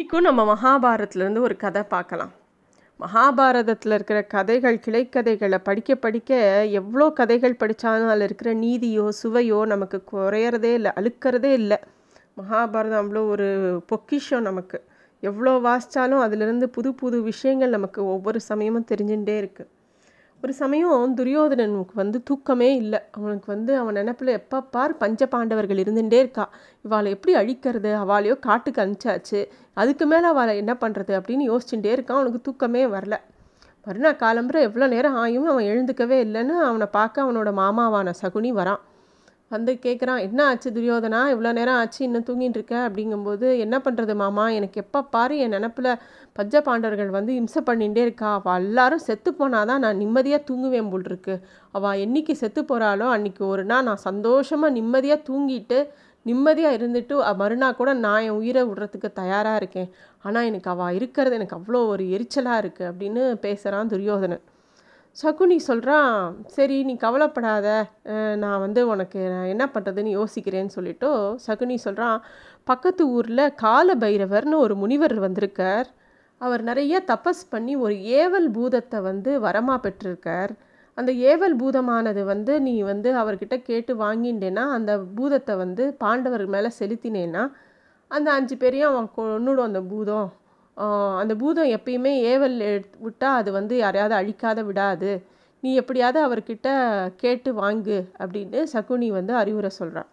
இன்றைக்கும் நம்ம மகாபாரதத்துலேருந்து ஒரு கதை பார்க்கலாம். மகாபாரதத்தில் இருக்கிற கதைகள் கிளைக்கதைகளை படிக்க படிக்க எவ்வளோ கதைகள் படித்தாலும் அதில் இருக்கிற நீதியோ சுவையோ நமக்கு குறையறதே இல்லை அழுக்கிறதே இல்லை. மகாபாரதம் அவ்வளோ ஒரு பொக்கிஷம் நமக்கு. எவ்வளோ வாசித்தாலும் அதிலிருந்து புது புது விஷயங்கள் நமக்கு ஒவ்வொரு சமயமும் தெரிஞ்சுட்டே இருக்குது ஒரு சமயம் துரியோதனனுக்கு வந்து தூக்கமே இல்லை. அவனுக்கு வந்து அவன் நினப்பில் எப்போ பார் பஞ்ச பாண்டவர்கள் இருந்துகிட்டே இருக்கா. இவாளை எப்படி அழிக்கிறது? அவளையோ காட்டுக்கு அனுப்பிச்சாச்சு. அதுக்கு மேலே அவளை என்ன பண்ணுறது அப்படின்னு யோசிச்சுட்டே இருக்கான். அவனுக்கு தூக்கமே வரல. மறுநாள் காலம்புற எவ்வளோ நேரம் ஆயும் அவன் எழுந்துக்கவே இல்லைன்னு அவனை பார்க்க அவனோட மாமாவான சகுனி வரான். வந்து கேட்குறான் என்ன ஆச்சு துரியோதனா? இவ்வளோ நேரம் ஆச்சு இன்னும் தூங்கிட்டு இருக்க? அப்படிங்கும்போது என்ன பண்ணுறது மாமா? எனக்கு எப்போ பாரு என் நினப்பில் பஞ்ச பாண்டவர்கள் வந்து இம்சை பண்ணிகிட்டே இருக்கா. அவள் எல்லாரும் செத்து போனாதான் நான் நிம்மதியாக தூங்குவேன் போல் இருக்கு அவள் என்னைக்கு செத்து போகிறாளோ அன்றைக்கி ஒரு நாள் நான் சந்தோஷமாக நிம்மதியாக தூங்கிட்டு நிம்மதியாக இருந்துட்டு மறுநாள் கூட நான் என் உயிரை விடுறதுக்கு தயாராக இருக்கேன். ஆனால் எனக்கு அவள் இருக்கிறது எனக்கு அவ்வளோ ஒரு எரிச்சலாக இருக்குது அப்படின்னு பேசுகிறான் துரியோதனன். சகுனி சொல்கிறான் சரி நீ கவலைப்படாத. நான் வந்து உனக்கு நான் என்ன பண்ணுறதுன்னு யோசிக்கிறேன்னு சொல்லிட்டு சகுனி சொல்கிறான் பக்கத்து ஊரில் கால பைரவர்னு ஒரு முனிவர் வந்திருக்கார். அவர் நிறைய தபஸ் பண்ணி ஒரு ஏவல் பூதத்தை வந்து வரமாக பெற்றிருக்கார். அந்த ஏவல் பூதமானது வந்து நீ வந்து அவர்கிட்ட கேட்டு வாங்கிட்டேன்னா அந்த பூதத்தை வந்து பாண்டவர் மேலே செலுத்தினேன்னா அந்த அஞ்சு பேரையும் அவன் கொன்னுடும் அந்த பூதம். அந்த பூதம் எப்பயுமே ஏவல் விட்டால் அது வந்து யாரையாவது அழிக்காத விடாது. நீ எப்படியாவது அவர்கிட்ட கேட்டு வாங்கு அப்படின்னு சகுனி வந்து அறிவுரை சொல்கிறான்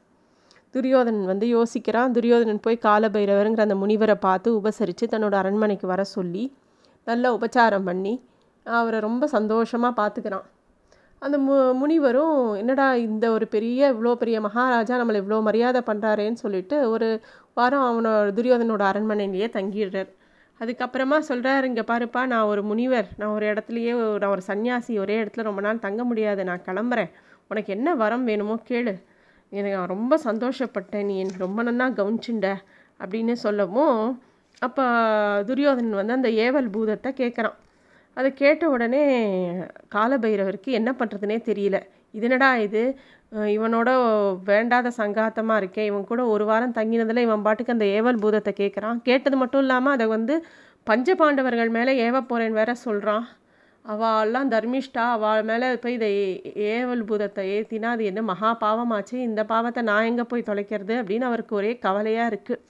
துரியோதனன் வந்து யோசிக்கிறான். துரியோதனன் போய் காலபைரவருங்கிற அந்த முனிவரை பார்த்து உபசரித்து தன்னோட அரண்மனைக்கு வர சொல்லி நல்ல உபச்சாரம் பண்ணி அவரை ரொம்ப சந்தோஷமாக பார்த்துக்கிறான் அந்த மு முனிவரும் என்னடா இந்த ஒரு பெரிய இவ்வளோ பெரிய மகாராஜா நம்மளை இவ்வளோ மரியாதை பண்ணுறாரேன்னு சொல்லிட்டு ஒரு வாரம் அவனோட துரியோதனோட அரண்மனையிலேயே தங்கிடுறார். அதுக்கப்புறமா சொல்கிறார் இங்கே பாருப்பா நான் ஒரு முனிவர். நான் ஒரு இடத்துலையே நான் ஒரு சன்னியாசி ஒரே இடத்துல ரொம்ப நாள் தங்க முடியாது. நான் கிளம்புறேன். உனக்கு என்ன வரம் வேணுமோ கேளு. எனக்கு ரொம்ப சந்தோஷப்பட்டேன். நீ எனக்கு ரொம்ப நன்னா கவனிச்சுண்ட. அப்படின்னு சொல்லவும் அப்போ துரியோதனன் வந்து அந்த ஏவல் பூதத்தை கேட்குறான். அதை கேட்ட உடனே காலபைரவருக்கு என்ன பண்ணுறதுனே தெரியல. இதனடா இது? இவனோட வேண்டாத சங்காத்தமாக இருக்கேன் இவன் கூட ஒரு வாரம் தங்கினதில் இவன் பாட்டுக்கு அந்த ஏவல் பூதத்தை கேட்குறான் கேட்டது மட்டும் இல்லாமல் அதை வந்து பஞ்ச பாண்டவர்கள் மேலே ஏவ போகிறேன்னு வேற சொல்கிறான் அவள்லாம் தர்மிஷ்டா. அவள் மேலே போய் இதை ஏவல் பூதத்தை ஏற்றினா அது என்ன மகா பாவமாச்சு? இந்த பாவத்தை நான் எங்கே போய் தொலைக்கிறது அப்படின்னு அவருக்கு ஒரே கவலையாக இருக்குது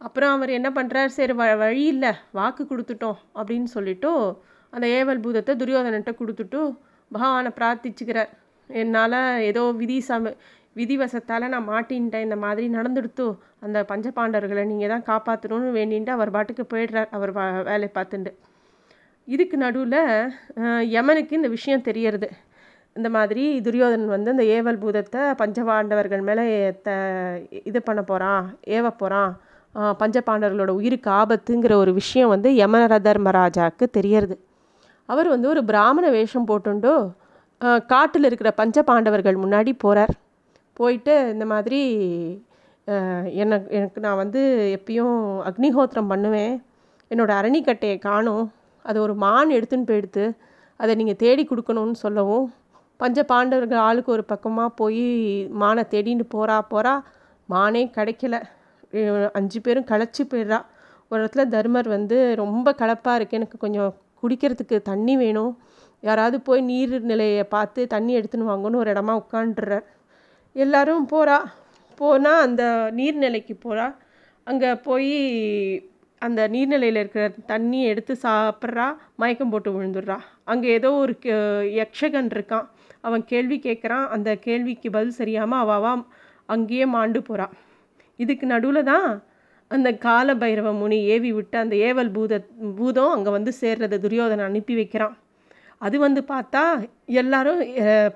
அப்புறம் அவர் என்ன பண்ணுறார் சரி வ வழி இல்லை வாக்கு கொடுத்துட்டோம் அப்படின்னு சொல்லிட்டு அந்த ஏவல் பூதத்தை துரியோதனன்ட்ட கொடுத்துட்டு பகவானை பிரார்த்திச்சுக்கிறார். என்னால் ஏதோ விதி சம விதிவசத்தால் நான் மாட்டின்ட்டேன். இந்த மாதிரி நடந்துடுத்து அந்த பஞ்சபாண்டவர்களை நீங்கள் தான் காப்பாற்றணும்னு வேண்டின்ட்டு அவர் பாட்டுக்கு போயிடுறார். அவர் வேலை பார்த்துட்டு இதுக்கு நடுவில் யமனுக்கு இந்த விஷயம் தெரியறது. இந்த மாதிரி துரியோதனன் வந்து அந்த ஏவல் பூதத்தை பஞ்சபாண்டவர்கள் மேலே த இது பண்ண போகிறான் ஏவ போகிறான் பஞ்சபாண்டவர்களோட உயிருக்கு ஆபத்துங்கிற ஒரு விஷயம் வந்து யமனர தர்மராஜாவுக்கு தெரியறது. அவர் வந்து ஒரு பிராமண வேஷம் போட்டுண்டோ காட்டில் இருக்கிற பஞ்ச பாண்டவர்கள் முன்னாடி போகிறார் போயிட்டு இந்த மாதிரி எனக்கு எனக்கு நான் வந்து எப்பயும் அக்னிஹோத்திரம் பண்ணுவேன். என்னோடய அரணிக்கட்டையை காணும். அது ஒரு மான் எடுத்துன்னு போயிடுத்து அதை நீங்கள் தேடி கொடுக்கணும்னு சொல்லவும் பஞ்ச பாண்டவர்கள் ஆளுக்கு ஒரு பக்கமாக போய் மானை தேடின்னு போகிறா போகிறா மானே கிடைக்கல. அஞ்சு பேரும் களைச்சி போயிடுறா. ஒரு இடத்துல தர்மர் வந்து ரொம்ப களைப்பாக இருக்குது எனக்கு கொஞ்சம் குடிக்கிறதுக்கு தண்ணி வேணும். யாராவது போய் நீர் நிலையை பார்த்து தண்ணி எடுத்துன்னு வாங்கன்னு ஒரு இடமா உட்காண்டுறார் எல்லாரும் போகிறா போனால் அந்த நீர்நிலைக்கு போகிறா அங்கே போய் அந்த நீர்நிலையில் இருக்கிற தண்ணி எடுத்து சாப்பிட்றா. மயக்கம் போட்டு விழுந்துடுறா. அங்கே ஏதோ ஒரு யக்ஷகன் இருக்கான். அவன் கேள்வி கேட்குறான் அந்த கேள்விக்கு பதில் சரியாமல் அவாவா அங்கேயே மாண்டு போகிறான் இதுக்கு நடுவில் தான் அந்த கால பைரவ முனி ஏவி விட்டு அந்த ஏவல் பூத பூதம் அங்கே வந்து சேர்றதை துரியோதனை அனுப்பி வைக்கிறான். அது வந்து பார்த்தா எல்லாரும்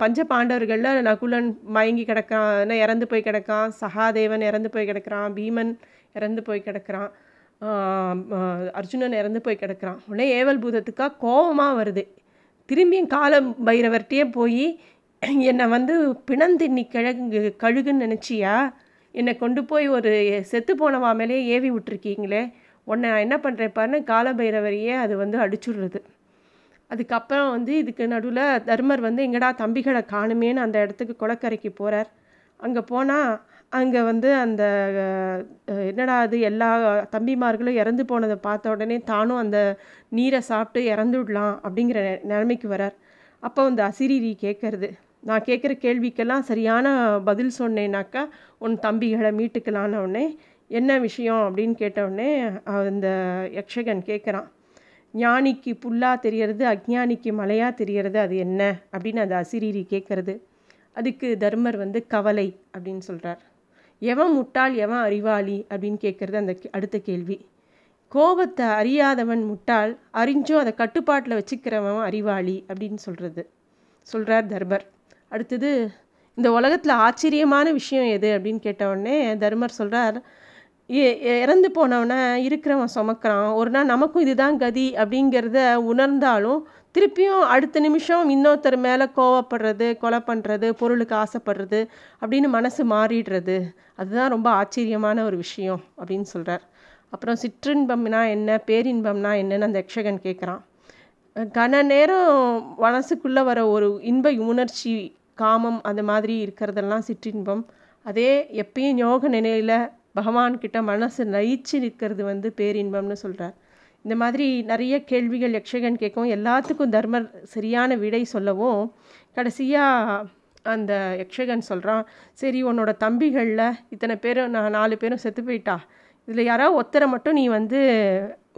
பஞ்ச பாண்டவர்களில் நகுலன் மயங்கி கிடக்கான் இறந்து போய் கிடக்கான் சகாதேவன் இறந்து போய் கிடக்கிறான் பீமன் இறந்து போய் கிடக்கிறான் அர்ஜுனன் இறந்து போய் கிடக்கிறான். உடனே ஏவல் பூதத்துக்காக கோபமாக வருது. திரும்பியும் கால பைரவர்கிட்டயே போய் என்னை வந்து பிணந்தின்னி கிழங்கு கழுகுன்னு நினச்சியா? என்னை கொண்டு போய் ஒரு செத்து போனவா மேலே ஏவி விட்டுருக்கீங்களே? உன்னை நான் என்ன பண்ணுறேன் பாருன்னு காலபைரவரையே அது வந்து அடிச்சுடுறது. அதுக்கப்புறம் வந்து இதுக்கு நடுவில் தர்மர் வந்து எங்கடா தம்பிகளை காணுமேன்னு அந்த இடத்துக்கு குளக்கரைக்கு போகிறார் அங்கே போனால் அங்கே வந்து அந்த என்னடா அது எல்லா தம்பிமார்களும் இறந்து போனதை பார்த்த உடனே தானும் அந்த நீரை சாப்பிட்டு இறந்துடலாம் அப்படிங்கிற நெ- நிலைமைக்கு வரார். அப்போ அந்த அசிரீரி கேட்கறது நான் கேட்குற கேள்விக்கெல்லாம் சரியான பதில் சொன்னேனாக்கா உன் தம்பிகளை மீட்டுக்கலான்னு உடனே என்ன விஷயம்? அப்படின்னு கேட்ட உடனே அந்த யக்ஷகன் கேட்குறான். ஞானிக்கு புல்லா தெரியறது அஜ்ஞானிக்கு மலையா தெரியறது அது என்ன அப்படின்னு அந்த அசிரீரி கேட்கறது. அதுக்கு தர்மர் வந்து கவலை அப்படின்னு சொல்கிறார் எவன் முட்டாள் எவன் அறிவாளி அப்படின்னு கேட்குறது அந்த கே- அடுத்த கேள்வி. கோபத்தை அறியாதவன் முட்டாள் அறிஞ்சும் அதை கட்டுப்பாட்டில் வச்சுக்கிறவன் அறிவாளி அப்படின்னு சொல்கிறது சொல்கிறார் தர்மர். அடுத்தது இந்த உலகத்தில் ஆச்சரியமான விஷயம் எது அப்படின்னு கேட்ட உடனே தர்மர் சொல்கிறார் இறந்து போனவனை இருக்கிறவன் சுமக்கிறான். ஒரு நாள் நமக்கும் இதுதான் கதி அப்படிங்கிறத உணர்ந்தாலும் திருப்பியும் அடுத்த நிமிஷம் இன்னொருத்தர் மேலே கோவப்படுறது கொலை பண்ணுறது பொருளுக்கு ஆசைப்படுறது அப்படின்னு மனசு மாறிடுறது. அதுதான் ரொம்ப ஆச்சரியமான ஒரு விஷயம் அப்படின்னு சொல்கிறார் அப்புறம் சிற்றின்பம்னா என்ன பேரின்பம்னா என்னன்னு அந்த யக்ஷகன் கேட்குறான் கன நேரம் மனசுக்குள்ளே வர ஒரு இன்ப உணர்ச்சி காமம் அந்த மாதிரி இருக்கிறதெல்லாம் சிற்றின்பம். அதே எப்பயும் யோக நிலையில் பகவான்கிட்ட மனசு நயிச்சு நிற்கிறது வந்து பேரின்பம்னு சொல்கிறார் இந்த மாதிரி நிறைய கேள்விகள் யக்ஷகன் கேட்கவும் எல்லாத்துக்கும் தர்மர் சரியான விடை சொல்லவும் கடைசியாக அந்த யக்ஷகன் சொல்கிறான் சரி உன்னோட தம்பிகளில் இத்தனை பேரும் நான் நாலு பேரும் செத்து போயிட்டா? இதில் யாராவது ஒத்தரை மட்டும் நீ வந்து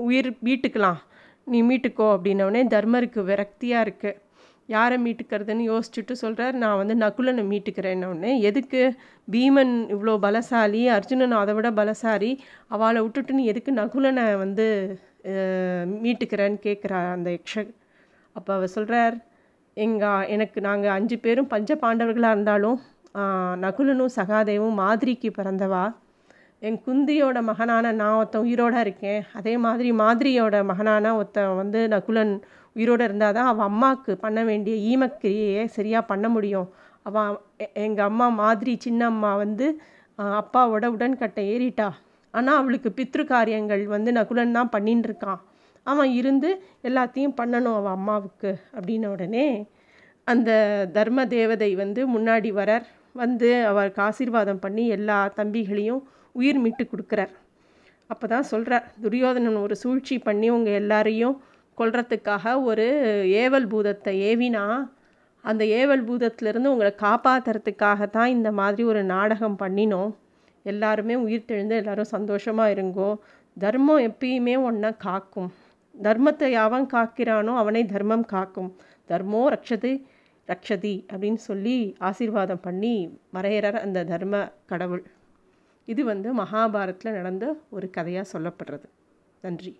உயிர் மீட்டுக்கலாம். நீ மீட்டுக்கோ அப்படின்னோடனே தர்மருக்கு விரக்தியாக இருக்குது யாரை மீட்டுக்கிறதுன்னு யோசிச்சுட்டு சொல்கிறார் நான் வந்து நகுலனை மீட்டுக்கிறேன்னொடனே எதுக்கு பீமன் இவ்வளோ பலசாலி அர்ஜுனன் அதை விட பலசாலி அவளை விட்டுட்டுன்னு எதுக்கு நகுலனை வந்து மீட்டுக்கிறேன்னு கேட்குறா அந்த யக்ஷ அப்போ அவர் சொல்கிறார் எங்கள் எனக்கு நாங்கள் அஞ்சு பேரும் பஞ்ச பாண்டவர்களாக இருந்தாலும் நகுலனும் சகாதேவும் மாதிரிக்கு பிறந்தவா. என் குந்தியோட மகனான நான் ஒருத்தன் உயிரோட இருக்கேன். அதே மாதிரி மாதிரியோட மகனான ஒருத்தன் வந்து நகுலன் உயிரோட இருந்தால் தான் அவள் அம்மாவுக்கு பண்ண வேண்டிய ஈமக்கிரியை சரியாக பண்ண முடியும். அவள் எங்கள் அம்மா மாதிரி சின்ன அம்மா வந்து அப்பாவோட உடன்கட்டை ஏறிட்டா. ஆனால் அவளுக்கு பித்ரு காரியங்கள் வந்து நகுலன் தான் பண்ணின்னு இருக்கான். அவன் இருந்து எல்லாத்தையும் பண்ணணும் அவள் அம்மாவுக்கு அப்படின்ன உடனே அந்த தர்ம தேவதை வந்து முன்னாடி வரார் வந்து அவருக்கு ஆசீர்வாதம் பண்ணி எல்லா தம்பிகளையும் உயிர் மீட்டு கொடுக்குறார். அப்போ தான் சொல்கிறார் துரியோதனன் ஒரு சூழ்ச்சி பண்ணி உங்கள் எல்லாரையும் கொள்றதுக்காக ஒரு ஏவல் பூதத்தை ஏவினா அந்த ஏவல் பூதத்திலிருந்து உங்களை காப்பாற்றுறதுக்காக தான் இந்த மாதிரி ஒரு நாடகம் பண்ணினோம். எல்லாருமே உயிர் தெழுந்து எல்லாரும் சந்தோஷமாக இருங்கோ. தர்மம் எப்பயுமே ஒன்றை காக்கும். தர்மத்தை அவன் காக்கிறானோ அவனை தர்மம் காக்கும். தர்மோ ரக்ஷது ரக்ஷதி அப்படின்னு சொல்லி ஆசீர்வாதம் பண்ணி வரையறார் அந்த தர்ம கடவுள். இது வந்து மகாபாரத்தில் நடந்த ஒரு கதையாக சொல்லப்படுறது. நன்றி.